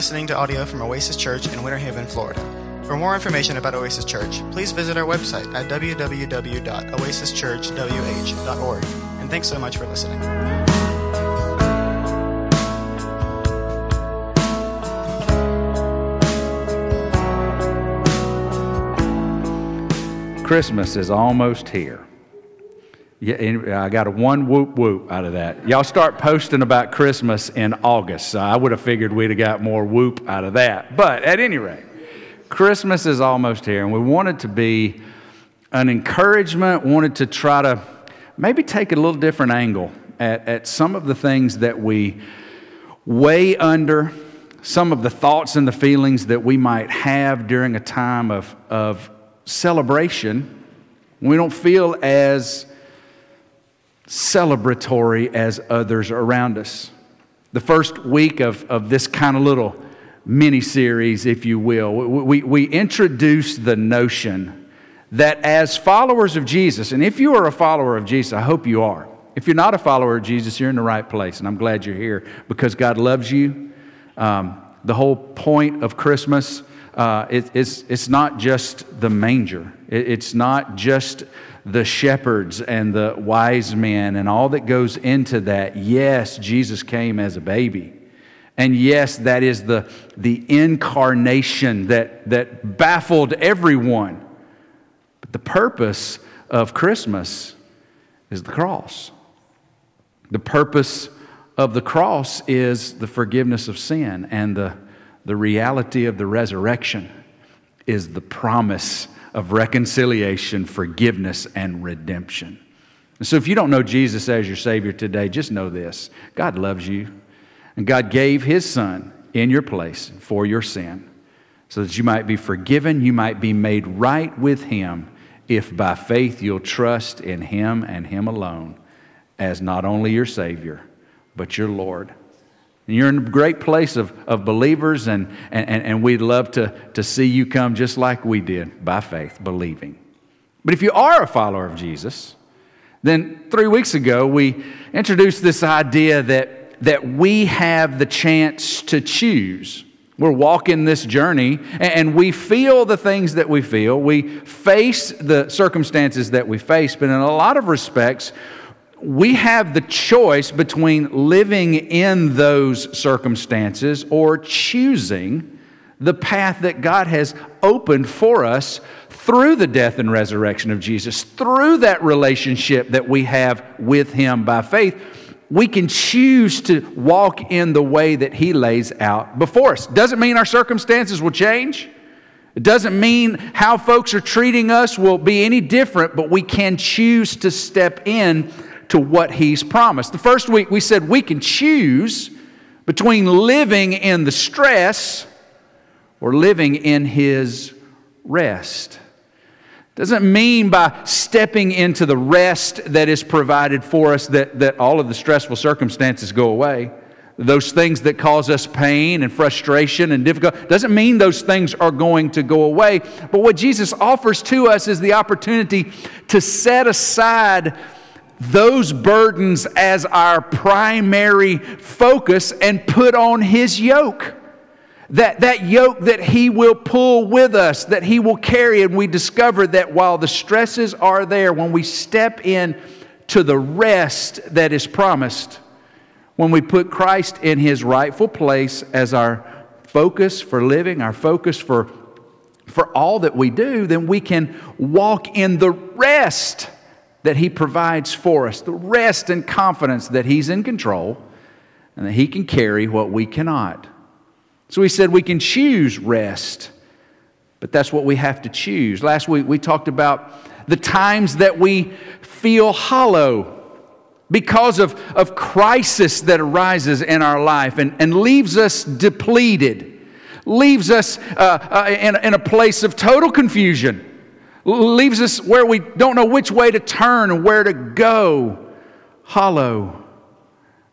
listening to audio from Oasis Church in Winter Haven, Florida. For more information about Oasis Church, please visit our website at www.oasischurchwh.org. And thanks so much for listening. Christmas is almost here. Yeah, I got a one whoop whoop out of that. Y'all start posting about Christmas in August. So I would have figured we'd have got more whoop out of that. But at any rate, Christmas is almost here, and we wanted to be an encouragement, wanted to try to maybe take a little different angle at, at some of the things that we weigh under, some of the thoughts and the feelings that we might have during a time of, of celebration. We don't feel as celebratory as others around us. The first week of, of this kind of little mini series, if you will, we, we introduce the notion that as followers of Jesus, and if you are a follower of Jesus, I hope you are. If you're not a follower of Jesus, you're in the right place, and I'm glad you're here because God loves you. Um, the whole point of Christmas uh, it, it's, it's not just the manger, it, it's not just the shepherds and the wise men and all that goes into that. Yes, Jesus came as a baby. And yes, that is the, the incarnation that, that baffled everyone. But the purpose of Christmas is the cross. The purpose of the cross is the forgiveness of sin, and the, the reality of the resurrection is the promise of reconciliation, forgiveness, and redemption. And so, if you don't know Jesus as your Savior today, just know this God loves you. And God gave his son in your place for your sin so that you might be forgiven, you might be made right with him if by faith you'll trust in him and him alone as not only your Savior, but your Lord. And you're in a great place of, of believers, and, and, and we'd love to, to see you come just like we did by faith, believing. But if you are a follower of Jesus, then three weeks ago we introduced this idea that that we have the chance to choose. We're walking this journey and we feel the things that we feel. We face the circumstances that we face, but in a lot of respects, we have the choice between living in those circumstances or choosing the path that God has opened for us through the death and resurrection of Jesus, through that relationship that we have with Him by faith we can choose to walk in the way that He lays out before us. Doesn't mean our circumstances will change. It doesn't mean how folks are treating us will be any different, but we can choose to step in to what He's promised. The first week we said we can choose between living in the stress or living in His rest. Doesn't mean by stepping into the rest that is provided for us that, that all of the stressful circumstances go away. Those things that cause us pain and frustration and difficulty doesn't mean those things are going to go away. But what Jesus offers to us is the opportunity to set aside those burdens as our primary focus and put on His yoke that, that yoke that He will pull with us, that He will carry. And we discover that while the stresses are there, when we step in to the rest that is promised, when we put Christ in His rightful place as our focus for living, our focus for, for all that we do, then we can walk in the rest that He provides for us, the rest and confidence that He's in control and that He can carry what we cannot. So we said we can choose rest, but that's what we have to choose. Last week we talked about the times that we feel hollow because of, of crisis that arises in our life and, and leaves us depleted, leaves us uh, uh, in, in a place of total confusion, leaves us where we don't know which way to turn and where to go, hollow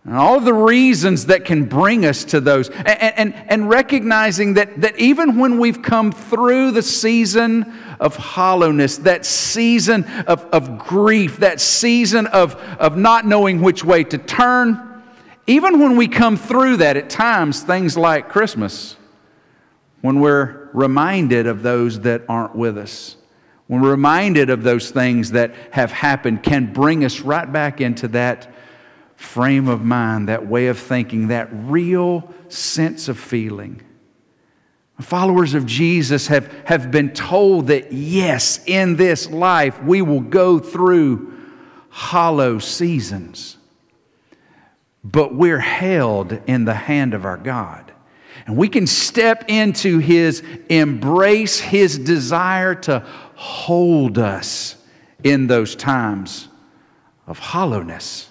and all of the reasons that can bring us to those. And, and, and recognizing that, that even when we've come through the season of hollowness, that season of, of grief, that season of, of not knowing which way to turn, even when we come through that at times, things like Christmas when we're reminded of those that aren't with us, when we're reminded of those things that have happened, can bring us right back into that frame of mind, that way of thinking, that real sense of feeling. Followers of Jesus have, have been told that, yes, in this life we will go through hollow seasons, but we're held in the hand of our God. And we can step into His embrace, His desire to hold us in those times of hollowness.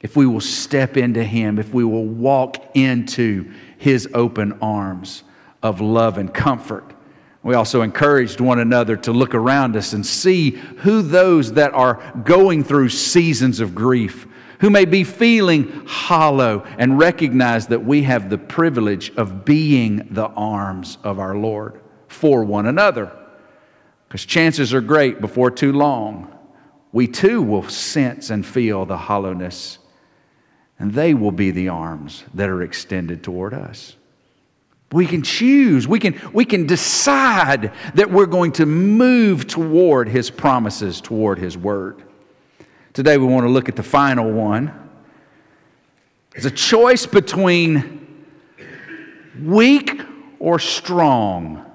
If we will step into Him, if we will walk into His open arms of love and comfort. We also encouraged one another to look around us and see who those that are going through seasons of grief, who may be feeling hollow, and recognize that we have the privilege of being the arms of our Lord for one another. Because chances are great before too long, we too will sense and feel the hollowness, and they will be the arms that are extended toward us. We can choose, we can, we can decide that we're going to move toward His promises, toward His word. Today we want to look at the final one. It's a choice between weak or strong.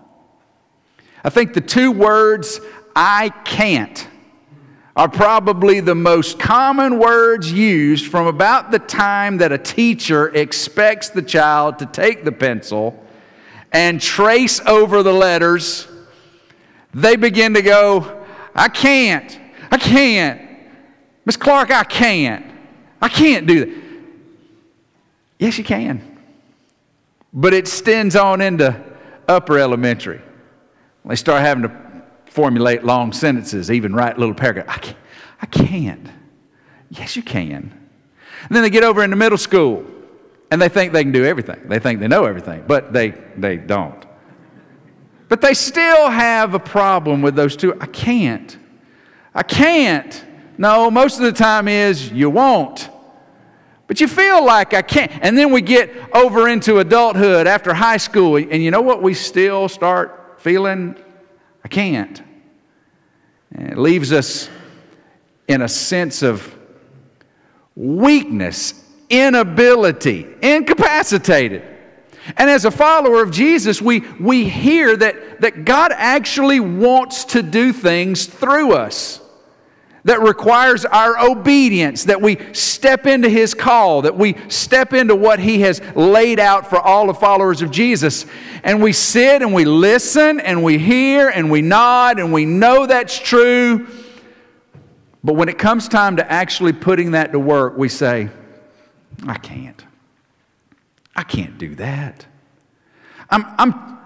I think the two words, I can't, are probably the most common words used from about the time that a teacher expects the child to take the pencil and trace over the letters. They begin to go, I can't, I can't. Miss Clark, I can't. I can't do that. Yes, you can. But it extends on into upper elementary. They start having to formulate long sentences, even write little paragraphs. I can't. I can't. Yes, you can. And then they get over into middle school and they think they can do everything. They think they know everything, but they, they don't. But they still have a problem with those two. I can't. I can't. No, most of the time is you won't. But you feel like I can't. And then we get over into adulthood after high school, and you know what? We still start feeling I can't. And it leaves us in a sense of weakness, inability, incapacitated. And as a follower of Jesus, we, we hear that, that God actually wants to do things through us that requires our obedience, that we step into His call, that we step into what He has laid out for all the followers of Jesus. And we sit and we listen and we hear and we nod and we know that's true. But when it comes time to actually putting that to work, we say, I can't. I can't do that. I'm, I'm,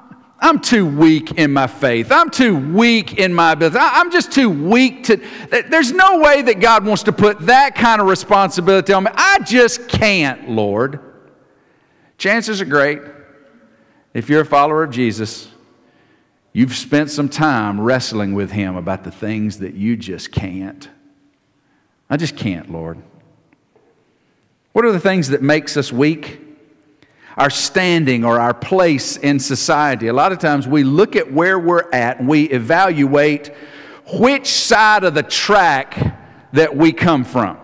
I'm too weak in my faith. I'm too weak in my ability. I'm just too weak to. There's no way that God wants to put that kind of responsibility on me. I just can't, Lord. Chances are great, if you're a follower of Jesus, you've spent some time wrestling with Him about the things that you just can't. I just can't, Lord. What are the things that makes us weak? Our standing or our place in society. A lot of times we look at where we're at and we evaluate which side of the track that we come from.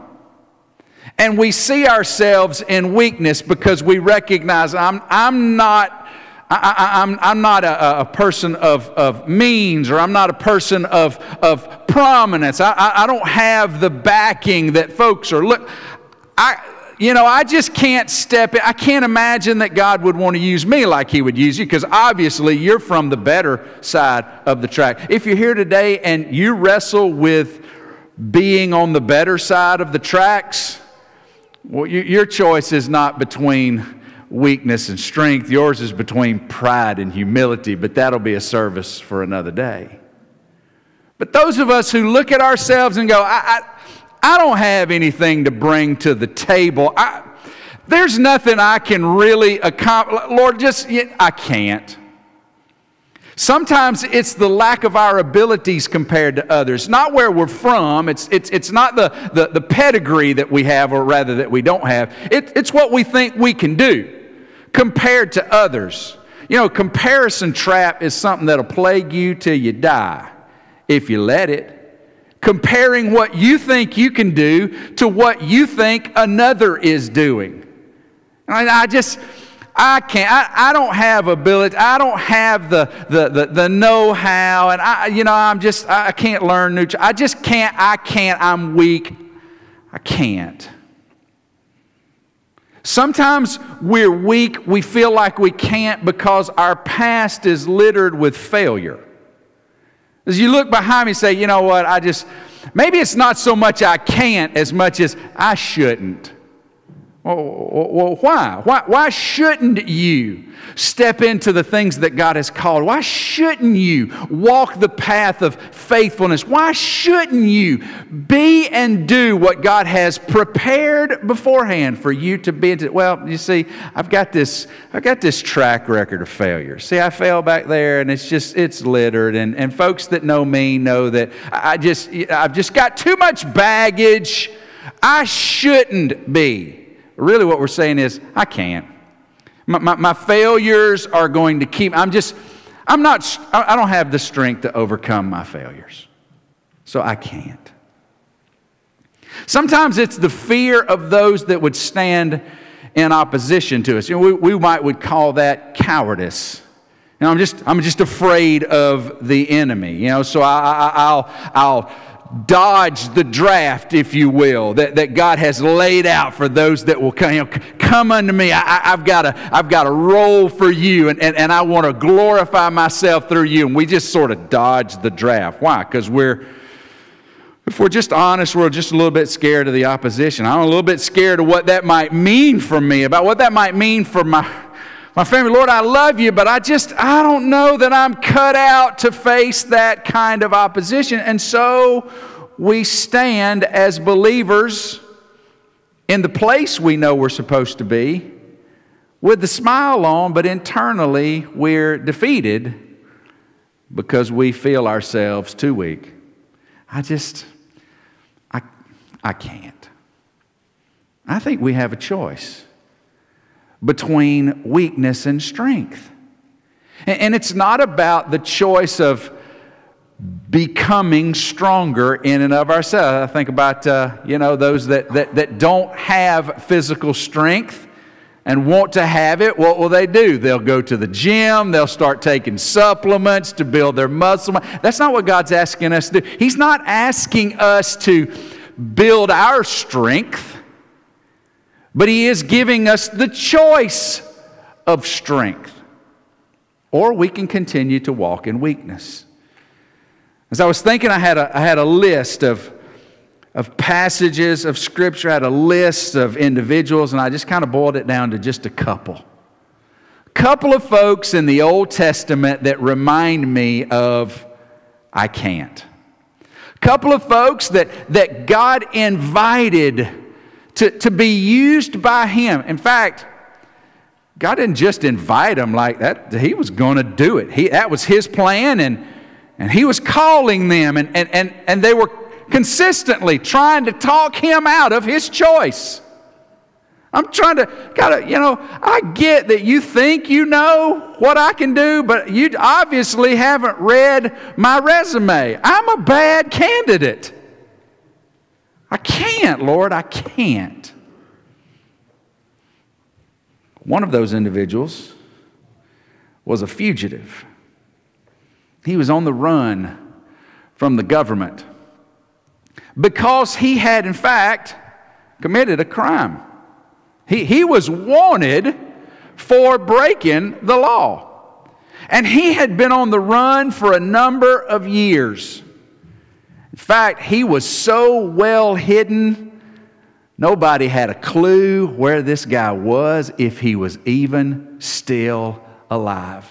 And we see ourselves in weakness because we recognize I'm, I'm not I, I'm, I'm not a, a person of, of means or I'm not a person of, of prominence. I, I, I don't have the backing that folks are. Look, I, you know, I just can't step in. I can't imagine that God would want to use me like He would use you because obviously you're from the better side of the track. If you're here today and you wrestle with being on the better side of the tracks, well, you, your choice is not between weakness and strength. Yours is between pride and humility, but that'll be a service for another day. But those of us who look at ourselves and go, I, I I don't have anything to bring to the table. I, there's nothing I can really accomplish. Lord, just, I can't. Sometimes it's the lack of our abilities compared to others, not where we're from. It's, it's, it's not the, the, the pedigree that we have, or rather that we don't have. It, it's what we think we can do compared to others. You know, comparison trap is something that'll plague you till you die if you let it. Comparing what you think you can do to what you think another is doing. I, I just, I can't, I, I don't have ability, I don't have the, the, the, the know how, and I, you know, I'm just, I can't learn new, I just can't, I can't, I'm weak. I can't. Sometimes we're weak, we feel like we can't because our past is littered with failure. As you look behind me and say, you know what, I just, maybe it's not so much I can't as much as I shouldn't. Well, why? why? Why shouldn't you step into the things that God has called? Why shouldn't you walk the path of faithfulness? Why shouldn't you be and do what God has prepared beforehand for you to be? Into? Well, you see, I've got this, I've got this track record of failure. See, I fell back there, and it's just, it's littered. And, and folks that know me know that I just, I've just got too much baggage. I shouldn't be. Really, what we're saying is, I can't. My, my, my failures are going to keep, I'm just, I'm not, I don't have the strength to overcome my failures. So I can't. Sometimes it's the fear of those that would stand in opposition to us. You know, we, we might would call that cowardice. You know, I'm just, I'm just afraid of the enemy. You know, so I, I, I'll, I'll dodge the draft, if you will, that, that God has laid out for those that will come, you know, come unto me. I, have got a, I've got a role for you, and, and, and I want to glorify myself through you. And we just sort of dodge the draft. Why? Because we're, if we're just honest, we're just a little bit scared of the opposition. I'm a little bit scared of what that might mean for me, about what that might mean for my, my family. Lord, I love you, but I just, I don't know that I'm cut out to face that kind of opposition. And so we stand as believers in the place we know we're supposed to be with the smile on, but internally we're defeated because we feel ourselves too weak. I just, I, I can't. I think we have a choice between weakness and strength. And it's not about the choice of becoming stronger in and of ourselves. I think about, uh, you know, those that, that, that don't have physical strength and want to have it, what will they do? They'll go to the gym, they'll start taking supplements to build their muscle. That's not what God's asking us to do. He's not asking us to build our strength. But He is giving us the choice of strength. Or we can continue to walk in weakness. As I was thinking, I had a, I had a list of, of passages of Scripture, I had a list of individuals, and I just kind of boiled it down to just a couple. A couple of folks in the Old Testament that remind me of I can't. A couple of folks that, that God invited to, to be used by Him. In fact, God didn't just invite them like that, He was going to do it. He, that was His plan, and, and He was calling them, and, and, and, and they were consistently trying to talk Him out of His choice. I'm trying to, gotta, you know, I get that you think you know what I can do, but you obviously haven't read my resume. I'm a bad candidate. I can't, Lord, I can't. One of those individuals was a fugitive. He was on the run from the government because he had, in fact, committed a crime. He, he was wanted for breaking the law. And he had been on the run for a number of years. Fact, he was so well hidden, nobody had a clue where this guy was, if he was even still alive.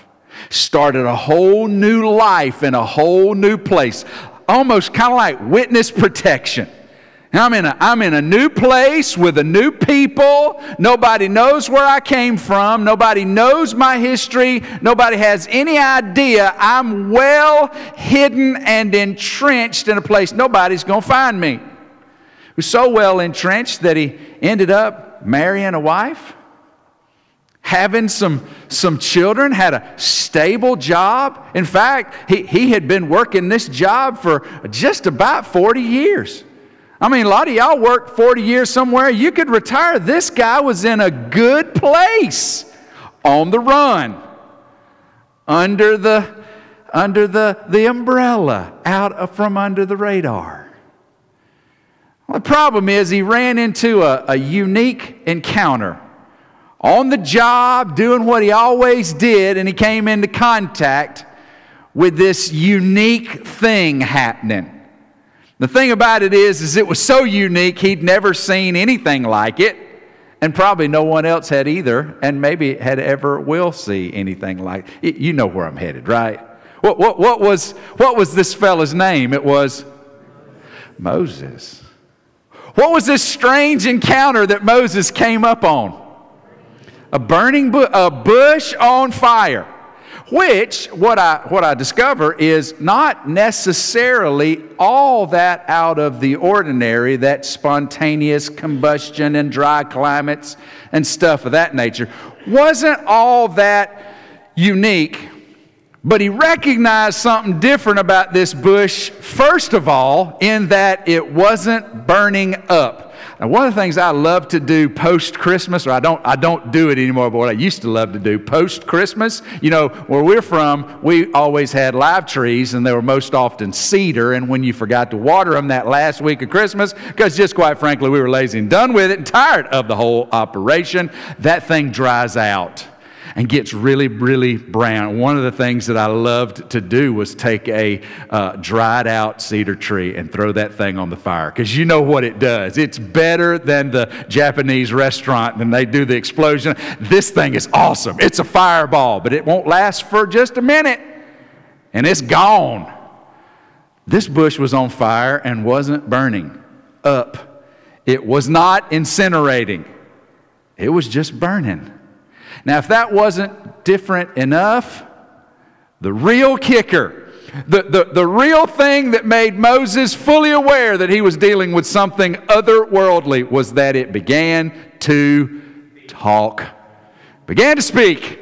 Started a whole new life in a whole new place, almost kind of like witness protection. I'm in, a, I'm in a new place with a new people. Nobody knows where I came from. Nobody knows my history. Nobody has any idea. I'm well hidden and entrenched in a place nobody's going to find me. He was so well entrenched that he ended up marrying a wife, having some, some children, had a stable job. In fact, he, he had been working this job for just about 40 years. I mean, a lot of y'all worked 40 years somewhere. You could retire. This guy was in a good place on the run, under the, under the, the umbrella, out from under the radar. Well, the problem is he ran into a, a unique encounter on the job, doing what he always did, and he came into contact with this unique thing happening. The thing about it is, is it was so unique, he'd never seen anything like it, and probably no one else had either, and maybe had ever will see anything like it. You know where I'm headed, right? What, what, what, was, what was this fella's name? It was Moses. What was this strange encounter that Moses came up on? A burning bu- a bush on fire which what I, what I discover is not necessarily all that out of the ordinary, that spontaneous combustion in dry climates and stuff of that nature. Wasn't all that unique, but he recognized something different about this bush, first of all, in that it wasn't burning up. Now, one of the things I love to do post Christmas, or I don't, I don't do it anymore, but what I used to love to do post Christmas, you know, where we're from, we always had live trees, and they were most often cedar. And when you forgot to water them that last week of Christmas, because just quite frankly, we were lazy and done with it and tired of the whole operation, that thing dries out and gets really, really brown. One of the things that I loved to do was take a uh, dried out cedar tree and throw that thing on the fire because you know what it does. It's better than the Japanese restaurant when they do the explosion. This thing is awesome. It's a fireball, but it won't last for just a minute and it's gone. This bush was on fire and wasn't burning up. It was not incinerating. It was just burning. Now, if that wasn't different enough, the real kicker, the, the, the real thing that made Moses fully aware that he was dealing with something otherworldly was that it began to talk, began to speak.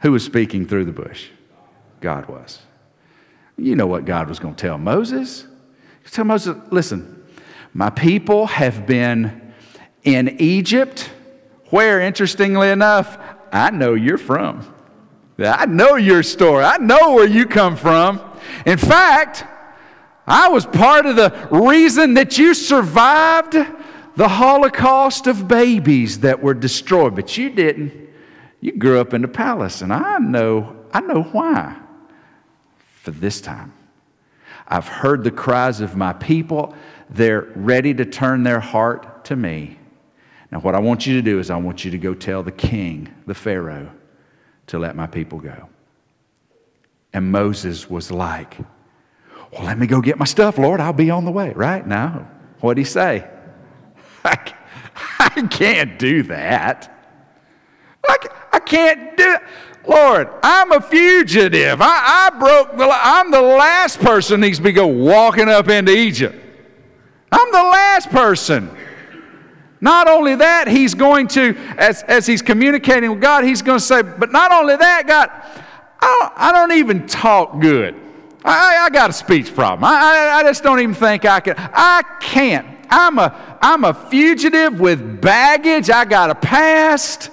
Who was speaking through the bush? God was. You know what God was going to tell Moses? Tell Moses, listen, my people have been in Egypt where, interestingly enough, I know you're from. I know your story. I know where you come from. In fact, I was part of the reason that you survived the Holocaust of babies that were destroyed, but you didn't. You grew up in the palace, and I know, I know why. For this time, I've heard the cries of my people. They're ready to turn their heart to me. Now, what I want you to do is, I want you to go tell the king, the Pharaoh, to let my people go. And Moses was like, Well, let me go get my stuff, Lord. I'll be on the way, right? Now, what'd he say? I, I can't do that. I, I can't do it. Lord, I'm a fugitive. I, I broke the, I'm the last person needs to be go walking up into Egypt. I'm the last person. Not only that, he's going to, as, as he's communicating with God, he's going to say, but not only that, God, I don't, I don't even talk good. I, I got a speech problem. I, I, just don't even think I can. I can't. I'm a, I'm a fugitive with baggage. I got a past.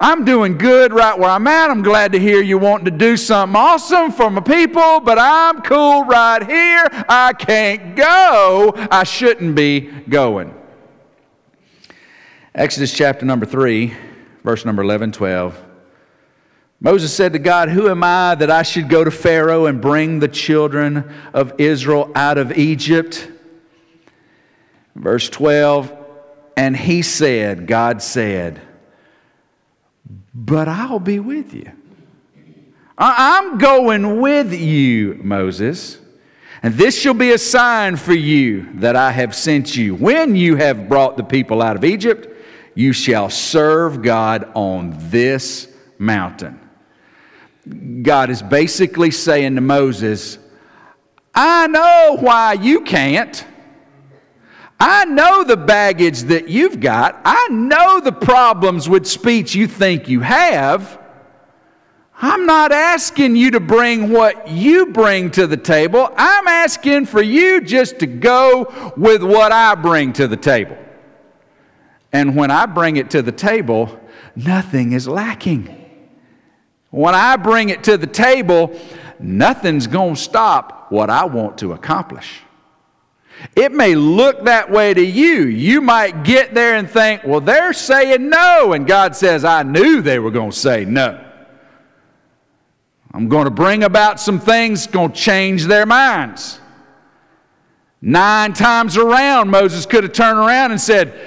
I'm doing good right where I'm at. I'm glad to hear you wanting to do something awesome for my people, but I'm cool right here. I can't go. I shouldn't be going. Exodus chapter number 3, verse number 11, 12. Moses said to God, Who am I that I should go to Pharaoh and bring the children of Israel out of Egypt? Verse 12, and he said, God said, But I'll be with you. I'm going with you, Moses. And this shall be a sign for you that I have sent you when you have brought the people out of Egypt you shall serve God on this mountain. God is basically saying to Moses, I know why you can't. I know the baggage that you've got. I know the problems with speech you think you have. I'm not asking you to bring what you bring to the table. I'm asking for you just to go with what I bring to the table. And when I bring it to the table, nothing is lacking. When I bring it to the table, nothing's going to stop what I want to accomplish. It may look that way to you. You might get there and think, well, they're saying no. And God says, I knew they were going to say no. I'm going to bring about some things going to change their minds. Nine times around, Moses could have turned around and said,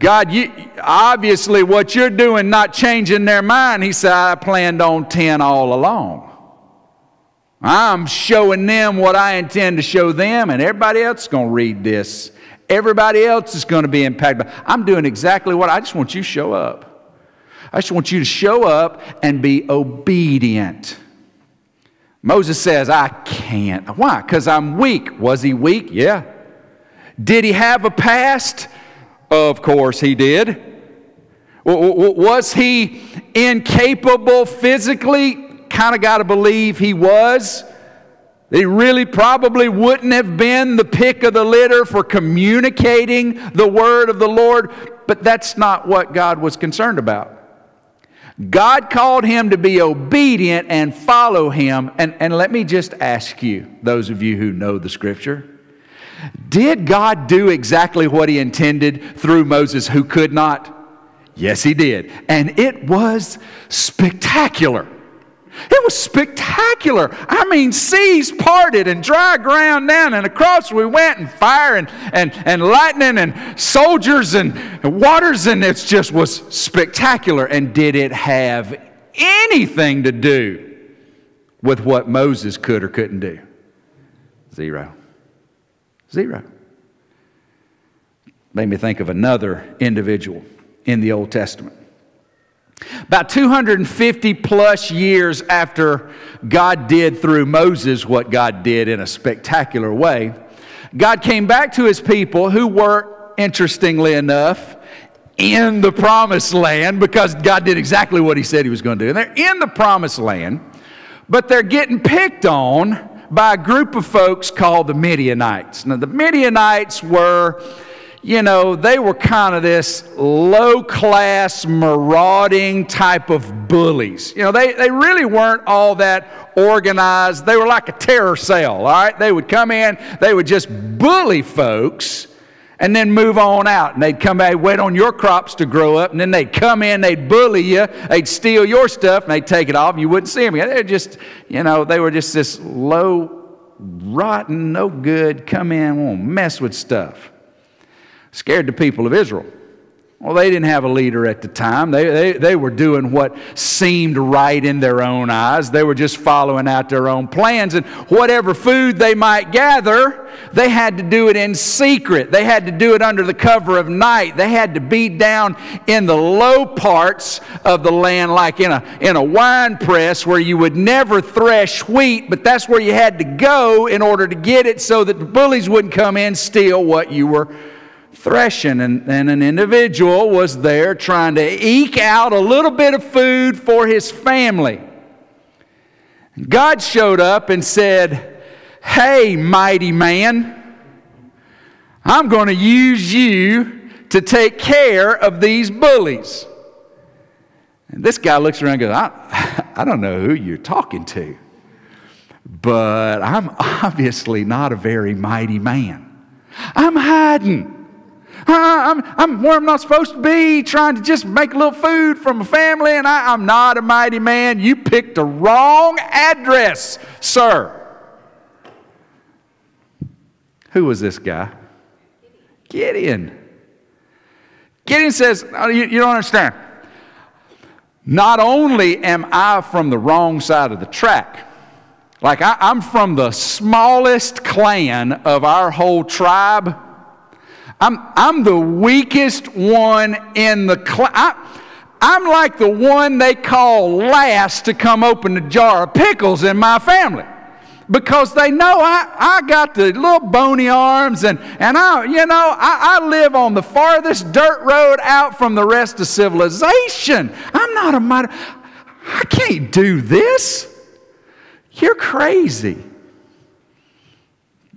God, you, obviously what you're doing not changing their mind. He said, I planned on 10 all along. I'm showing them what I intend to show them, and everybody else is going to read this. Everybody else is going to be impacted. I'm doing exactly what I just want you to show up. I just want you to show up and be obedient. Moses says, I can't. Why? Because I'm weak. Was he weak? Yeah. Did he have a past? Of course he did. Was he incapable physically? kind of got to believe he was. He really probably wouldn't have been the pick of the litter for communicating the word of the Lord, but that's not what God was concerned about. God called him to be obedient and follow him. And, and let me just ask you, those of you who know the scripture, did God do exactly what he intended through Moses who could not? Yes, he did. And it was spectacular. It was spectacular. I mean, seas parted and dry ground down, and across we went, and fire and, and, and lightning and soldiers and, waters, and it just was spectacular. And did it have anything to do with what Moses could or couldn't do? Zero. Zero. Made me think of another individual in the Old Testament. About 250 plus years after God did through Moses what God did in a spectacular way, God came back to his people who were, interestingly enough, in the promised land because God did exactly what he said he was going to do. And they're in the promised land, but they're getting picked on by a group of folks called the Midianites. Now, the Midianites were you know, they were kind of this low class, marauding type of bullies. You know, they, they really weren't all that organized. They were like a terror cell, all right? They would come in, they would just bully folks and then move on out. And they'd come back, wait on your crops to grow up, and then they'd come in, they'd bully you, they'd steal your stuff, and they'd take it off, and you wouldn't see them again. They're just, you know, they were just this low, rotten, no good, come in, won't mess with stuff scared the people of Israel. Well, they didn't have a leader at the time. They, they, they were doing what seemed right in their own eyes. They were just following out their own plans. And whatever food they might gather, they had to do it in secret. They had to do it under the cover of night. They had to be down in the low parts of the land, like in a, in a wine press where you would never thresh wheat, but that's where you had to go in order to get it so that the bullies wouldn't come in steal what you were threshing, and, and an individual was there trying to eke out a little bit of food for his family. God showed up and said, Hey, mighty man, I'm going to use you to take care of these bullies. And this guy looks around and goes, I, I don't know who you're talking to, but I'm obviously not a very mighty man. I'm hiding. I'm, I'm where I'm not supposed to be, trying to just make a little food from a family, and I, I'm not a mighty man. You picked the wrong address, sir. Who was this guy? Gideon. Gideon says, oh, you, you don't understand. Not only am I from the wrong side of the track, like I, am from the smallest clan of our whole tribe I'm, I'm the weakest one in the class. I'm like the one they call last to come open the jar of pickles in my family. because they know I, I got the little bony arms and, and I, you know, I, I live on the farthest dirt road out from the rest of civilization. I'm not a mighty, I can't do this. You're crazy.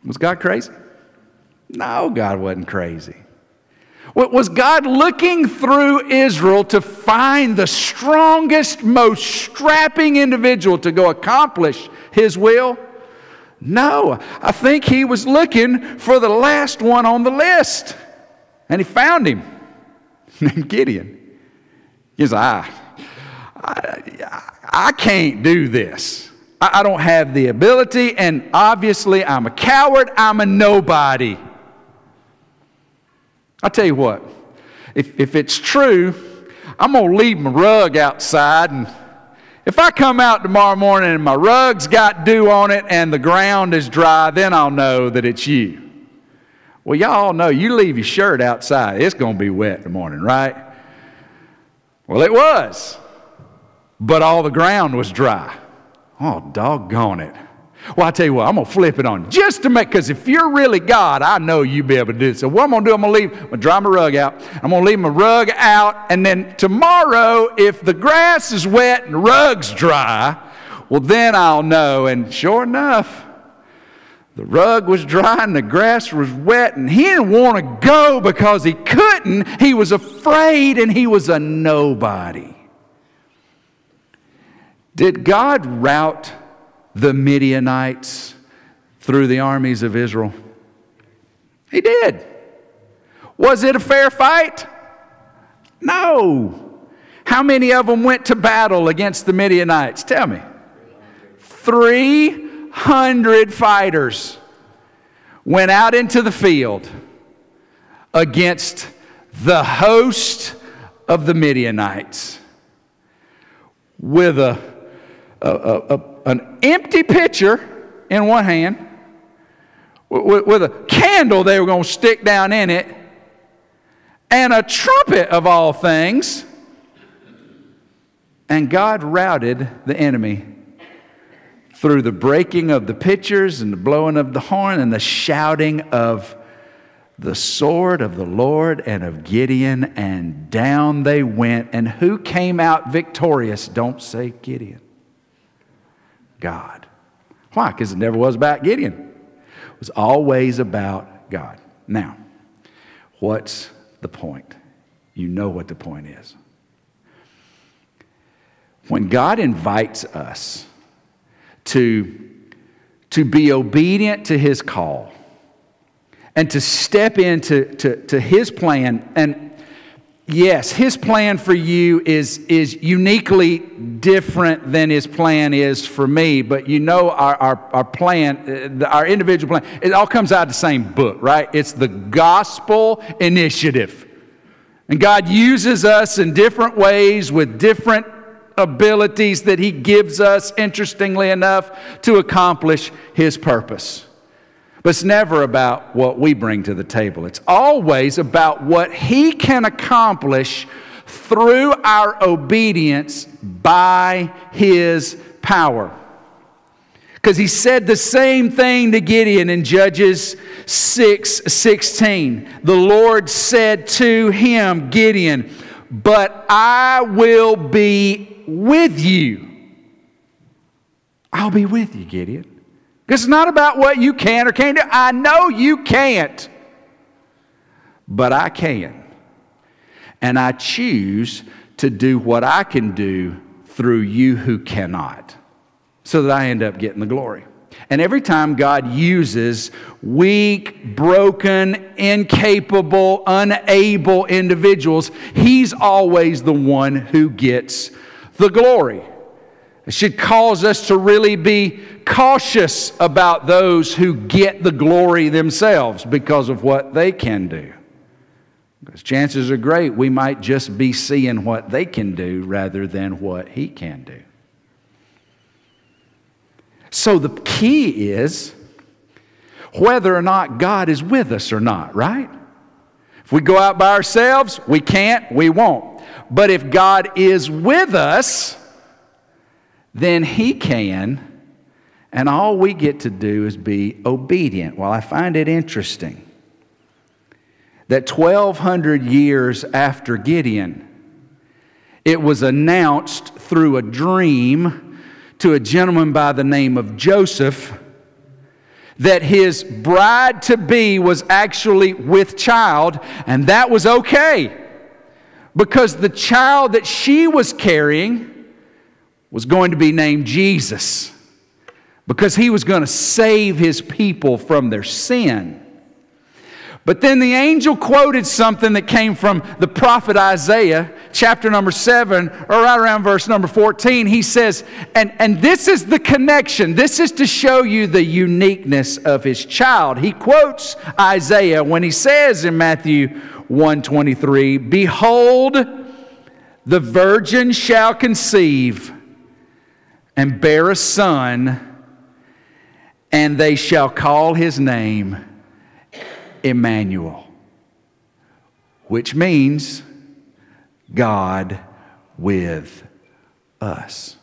Was God crazy? No, God wasn't crazy. Was God looking through Israel to find the strongest, most strapping individual to go accomplish his will? No, I think he was looking for the last one on the list. And he found him, named Gideon. He's like, I, I, I can't do this. I, I don't have the ability, and obviously I'm a coward, I'm a nobody. I tell you what, if, if it's true, I'm going to leave my rug outside and if I come out tomorrow morning and my rug's got dew on it and the ground is dry, then I'll know that it's you. Well, y'all know you leave your shirt outside, it's going to be wet in the morning, right? Well, it was, but all the ground was dry. Oh, doggone it. Well, I tell you what, I'm going to flip it on just to make, because if you're really God, I know you'll be able to do it. So, what I'm going to do, I'm going to leave, I'm going to dry my rug out. I'm going to leave my rug out. And then tomorrow, if the grass is wet and the rug's dry, well, then I'll know. And sure enough, the rug was dry and the grass was wet, and he didn't want to go because he couldn't. He was afraid and he was a nobody. Did God rout the Midianites through the armies of Israel? He did. Was it a fair fight? No. How many of them went to battle against the Midianites? Tell me. 300 fighters went out into the field against the host of the Midianites with a, a, a, a an empty pitcher in one hand with, with a candle they were going to stick down in it and a trumpet of all things. And God routed the enemy through the breaking of the pitchers and the blowing of the horn and the shouting of the sword of the Lord and of Gideon, and down they went. And who came out victorious? Don't say Gideon. God. Why? Because it never was about Gideon. It was always about God. Now, what's the point? You know what the point is. When God invites us to, to be obedient to his call and to step into to, to his plan, and yes, his plan for you is, is uniquely different than his plan is for me. But you know, our, our, our plan, uh, our individual plan, it all comes out of the same book, right? It's the gospel initiative. And God uses us in different ways with different abilities that he gives us, interestingly enough, to accomplish his purpose. But it's never about what we bring to the table. It's always about what He can accomplish through our obedience by His power. Because he said the same thing to Gideon in Judges 6 16. The Lord said to him, Gideon, but I will be with you. I'll be with you, Gideon. It's not about what you can or can't do. I know you can't, but I can. And I choose to do what I can do through you who cannot, so that I end up getting the glory. And every time God uses weak, broken, incapable, unable individuals, He's always the one who gets the glory. Should cause us to really be cautious about those who get the glory themselves because of what they can do. Because chances are great we might just be seeing what they can do rather than what he can do. So the key is whether or not God is with us or not, right? If we go out by ourselves, we can't, we won't. But if God is with us, then He can And all we get to do is be obedient. Well, I find it interesting that 1,200 years after Gideon, it was announced through a dream to a gentleman by the name of Joseph that his bride to be was actually with child, and that was okay because the child that she was carrying was going to be named Jesus because he was going to save his people from their sin. But then the angel quoted something that came from the prophet Isaiah, chapter number 7, or right around verse number 14. He says, and, and this is the connection. This is to show you the uniqueness of his child. He quotes Isaiah when he says in Matthew 123, Behold, the virgin shall conceive and bear a son, and they shall call his name Emmanuel, which means God with us.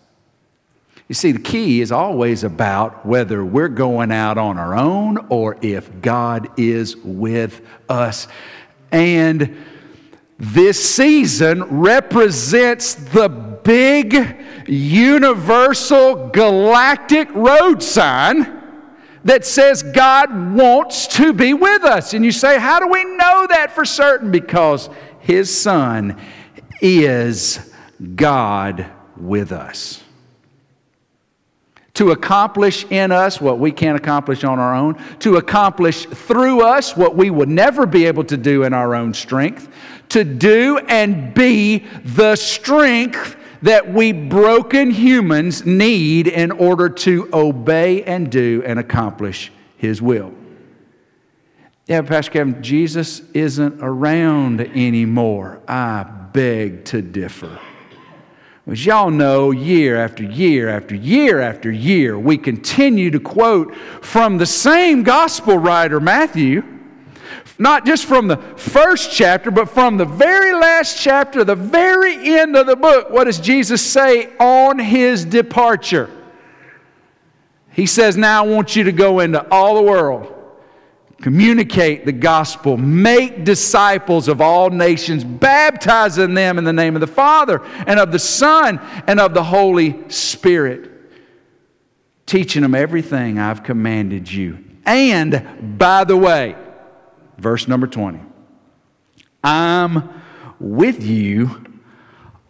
You see, the key is always about whether we're going out on our own or if God is with us. And this season represents the big, universal, galactic road sign that says God wants to be with us. And you say, How do we know that for certain? Because His Son is God with us. To accomplish in us what we can't accomplish on our own, to accomplish through us what we would never be able to do in our own strength, to do and be the strength that we broken humans need in order to obey and do and accomplish His will. Yeah, Pastor Kevin, Jesus isn't around anymore. I beg to differ. As y'all know, year after year after year after year, we continue to quote from the same gospel writer, Matthew not just from the first chapter, but from the very last chapter, the very end of the book. What does Jesus say on his departure? He says, Now I want you to go into all the world, communicate the gospel, make disciples of all nations, baptizing them in the name of the Father and of the Son and of the Holy Spirit, teaching them everything I've commanded you. And by the way, Verse number 20 I'm with you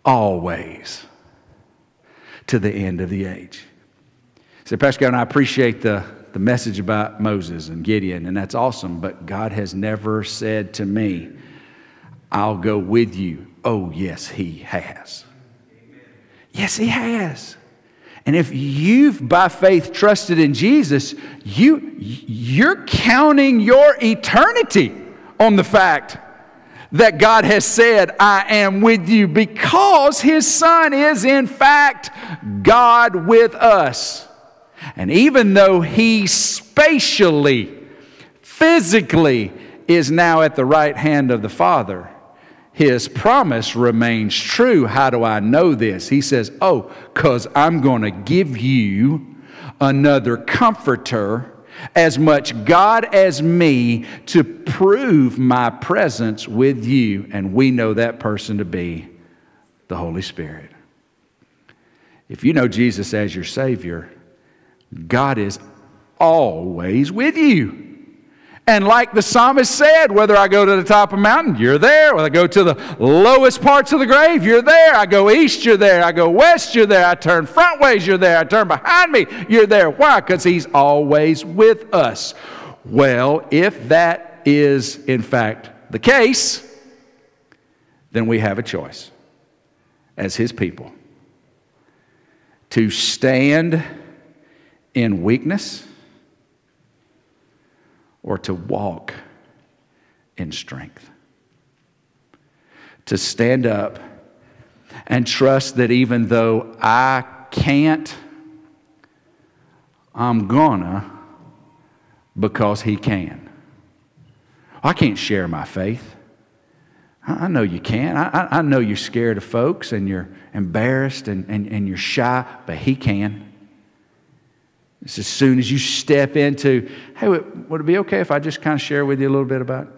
always to the end of the age. So, Pastor God, I appreciate the, the message about Moses and Gideon, and that's awesome, but God has never said to me, I'll go with you. Oh, yes, He has. Yes, He has. And if you've by faith trusted in Jesus, you, you're counting your eternity on the fact that God has said, I am with you, because His Son is in fact God with us. And even though He spatially, physically is now at the right hand of the Father, his promise remains true. How do I know this? He says, Oh, because I'm going to give you another comforter, as much God as me, to prove my presence with you. And we know that person to be the Holy Spirit. If you know Jesus as your Savior, God is always with you. And like the psalmist said, whether I go to the top of a mountain, you're there. Whether I go to the lowest parts of the grave, you're there. I go east, you're there. I go west, you're there. I turn front ways, you're there. I turn behind me, you're there. Why? Because he's always with us. Well, if that is in fact the case, then we have a choice as his people to stand in weakness or to walk in strength. To stand up and trust that even though I can't, I'm gonna because He can. I can't share my faith. I know you can. I, I know you're scared of folks and you're embarrassed and, and, and you're shy, but He can. It's as soon as you step into, hey, would it be okay if I just kind of share with you a little bit about,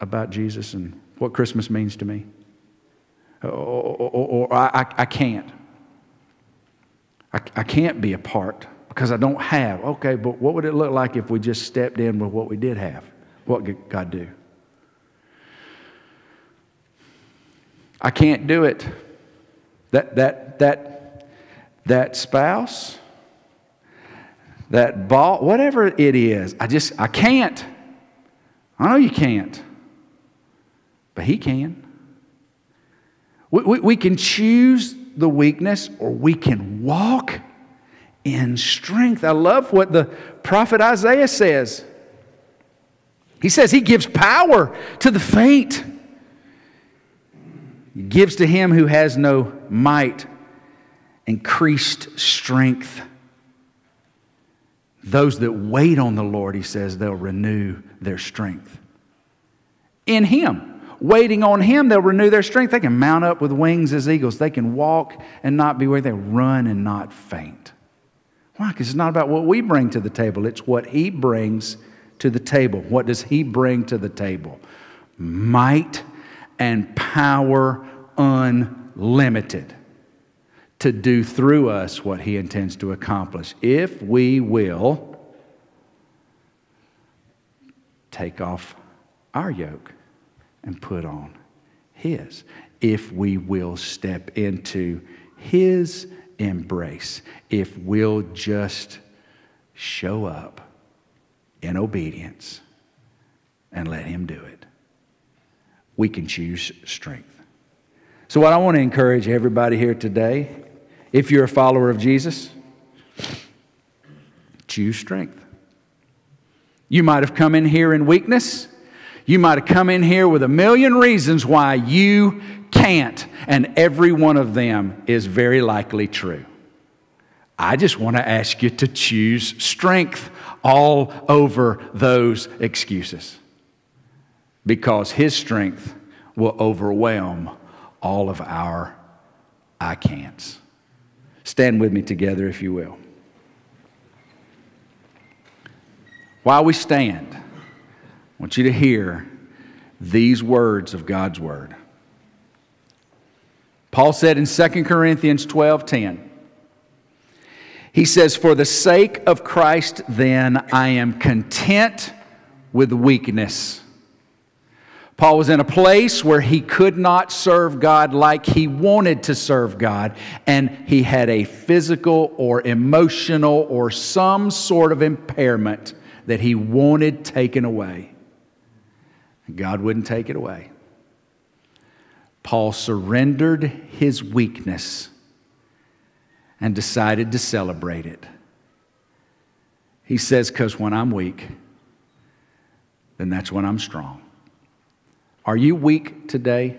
about Jesus and what Christmas means to me? Or, or, or, or I, I can't. I, I can't be a part because I don't have. Okay, but what would it look like if we just stepped in with what we did have? What could God do? I can't do it. That, that, that, that spouse, that ball, whatever it is, I just, I can't. I know you can't, but he can. We, we, we can choose the weakness or we can walk in strength. I love what the prophet Isaiah says. He says he gives power to the faint, he gives to him who has no might increased strength. Those that wait on the Lord, he says, they'll renew their strength. In him, waiting on him, they'll renew their strength. They can mount up with wings as eagles. They can walk and not be weary. They run and not faint. Why? Because it's not about what we bring to the table, it's what He brings to the table. What does He bring to the table? Might and power unlimited to do through us what He intends to accomplish. If we will take off our yoke and put on His, if we will step into His embrace if we'll just show up in obedience and let Him do it. We can choose strength. So, what I want to encourage everybody here today, if you're a follower of Jesus, choose strength. You might have come in here in weakness. You might have come in here with a million reasons why you can't, and every one of them is very likely true. I just want to ask you to choose strength all over those excuses because His strength will overwhelm all of our I can'ts. Stand with me together, if you will. While we stand, I want you to hear these words of God's Word. Paul said in 2 Corinthians 12 10, he says, For the sake of Christ, then, I am content with weakness. Paul was in a place where he could not serve God like he wanted to serve God, and he had a physical or emotional or some sort of impairment that he wanted taken away. God wouldn't take it away. Paul surrendered his weakness and decided to celebrate it. He says, Because when I'm weak, then that's when I'm strong. Are you weak today,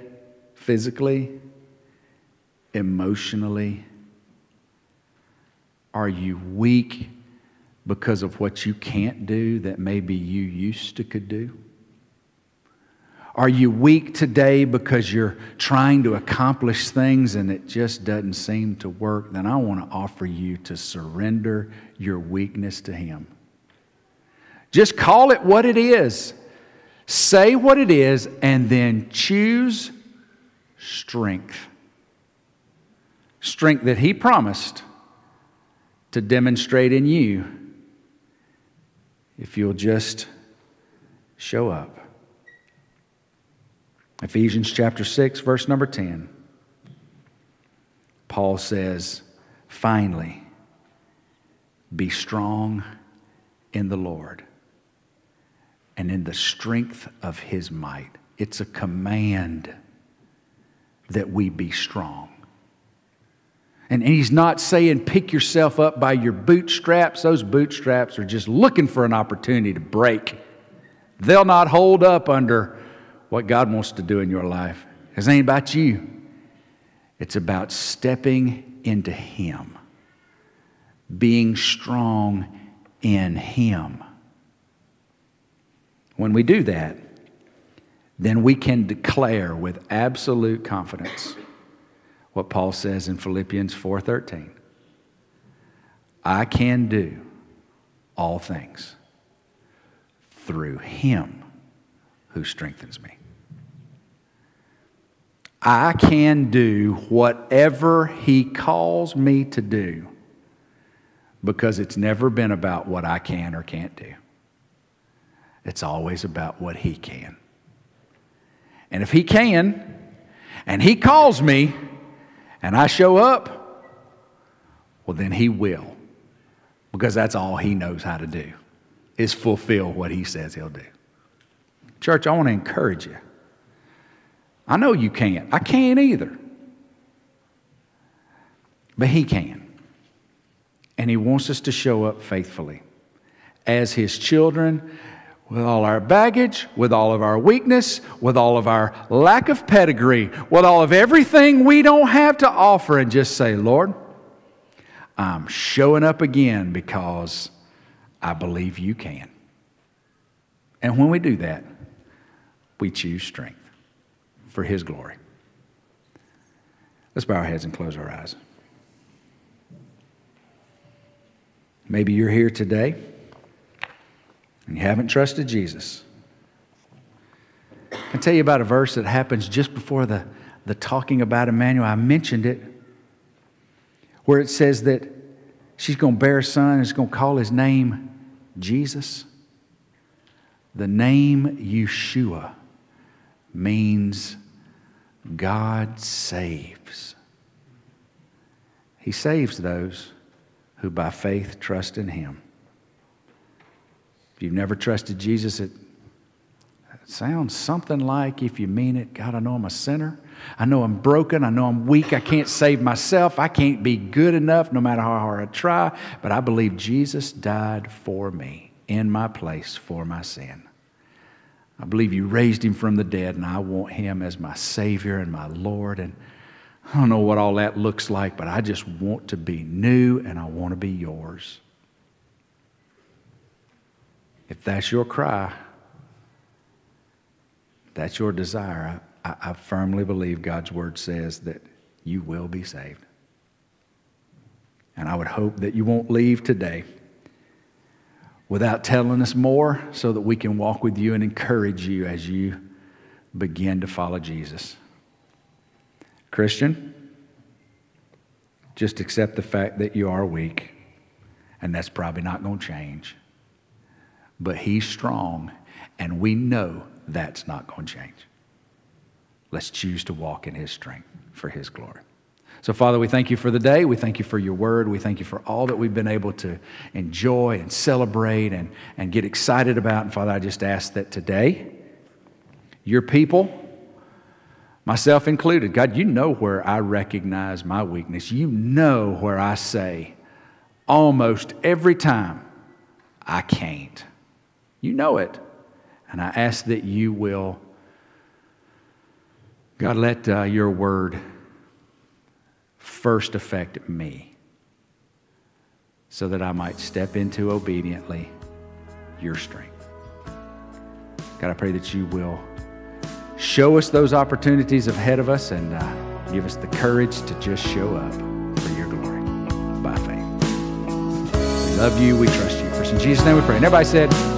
physically, emotionally? Are you weak because of what you can't do that maybe you used to could do? Are you weak today because you're trying to accomplish things and it just doesn't seem to work? Then I want to offer you to surrender your weakness to Him. Just call it what it is. Say what it is and then choose strength. Strength that He promised to demonstrate in you if you'll just show up. Ephesians chapter 6, verse number 10. Paul says, finally, be strong in the Lord and in the strength of his might. It's a command that we be strong. And he's not saying pick yourself up by your bootstraps. Those bootstraps are just looking for an opportunity to break. They'll not hold up under what God wants to do in your life. It ain't about you, it's about stepping into Him, being strong in Him. When we do that, then we can declare with absolute confidence what Paul says in Philippians 4:13. I can do all things through him who strengthens me. I can do whatever he calls me to do because it's never been about what I can or can't do. It's always about what he can. And if he can, and he calls me, and I show up, well, then he will. Because that's all he knows how to do, is fulfill what he says he'll do. Church, I want to encourage you. I know you can't. I can't either. But He can. And He wants us to show up faithfully as His children with all our baggage, with all of our weakness, with all of our lack of pedigree, with all of everything we don't have to offer, and just say, Lord, I'm showing up again because I believe you can. And when we do that, we choose strength for His glory. Let's bow our heads and close our eyes. Maybe you're here today and you haven't trusted Jesus. I can tell you about a verse that happens just before the, the talking about Emmanuel. I mentioned it, where it says that she's going to bear a son and is going to call his name Jesus. The name Yeshua means God saves. He saves those who by faith trust in Him. If you've never trusted Jesus, it sounds something like, if you mean it, God, I know I'm a sinner. I know I'm broken. I know I'm weak. I can't save myself. I can't be good enough no matter how hard I try. But I believe Jesus died for me in my place for my sin. I believe you raised him from the dead, and I want him as my Savior and my Lord. And I don't know what all that looks like, but I just want to be new and I want to be yours. If that's your cry, that's your desire, I, I firmly believe God's word says that you will be saved. And I would hope that you won't leave today without telling us more so that we can walk with you and encourage you as you begin to follow Jesus. Christian, just accept the fact that you are weak, and that's probably not going to change. But He's strong, and we know that's not going to change. Let's choose to walk in His strength for His glory. So, Father, we thank you for the day. We thank you for your word. We thank you for all that we've been able to enjoy and celebrate and, and get excited about. And, Father, I just ask that today, your people, myself included, God, you know where I recognize my weakness. You know where I say almost every time, I can't. You know it. And I ask that you will, God, let uh, your word first affect me so that I might step into obediently your strength. God, I pray that you will show us those opportunities ahead of us and uh, give us the courage to just show up for your glory by faith. We love you. We trust you. First in Jesus' name we pray. And everybody said,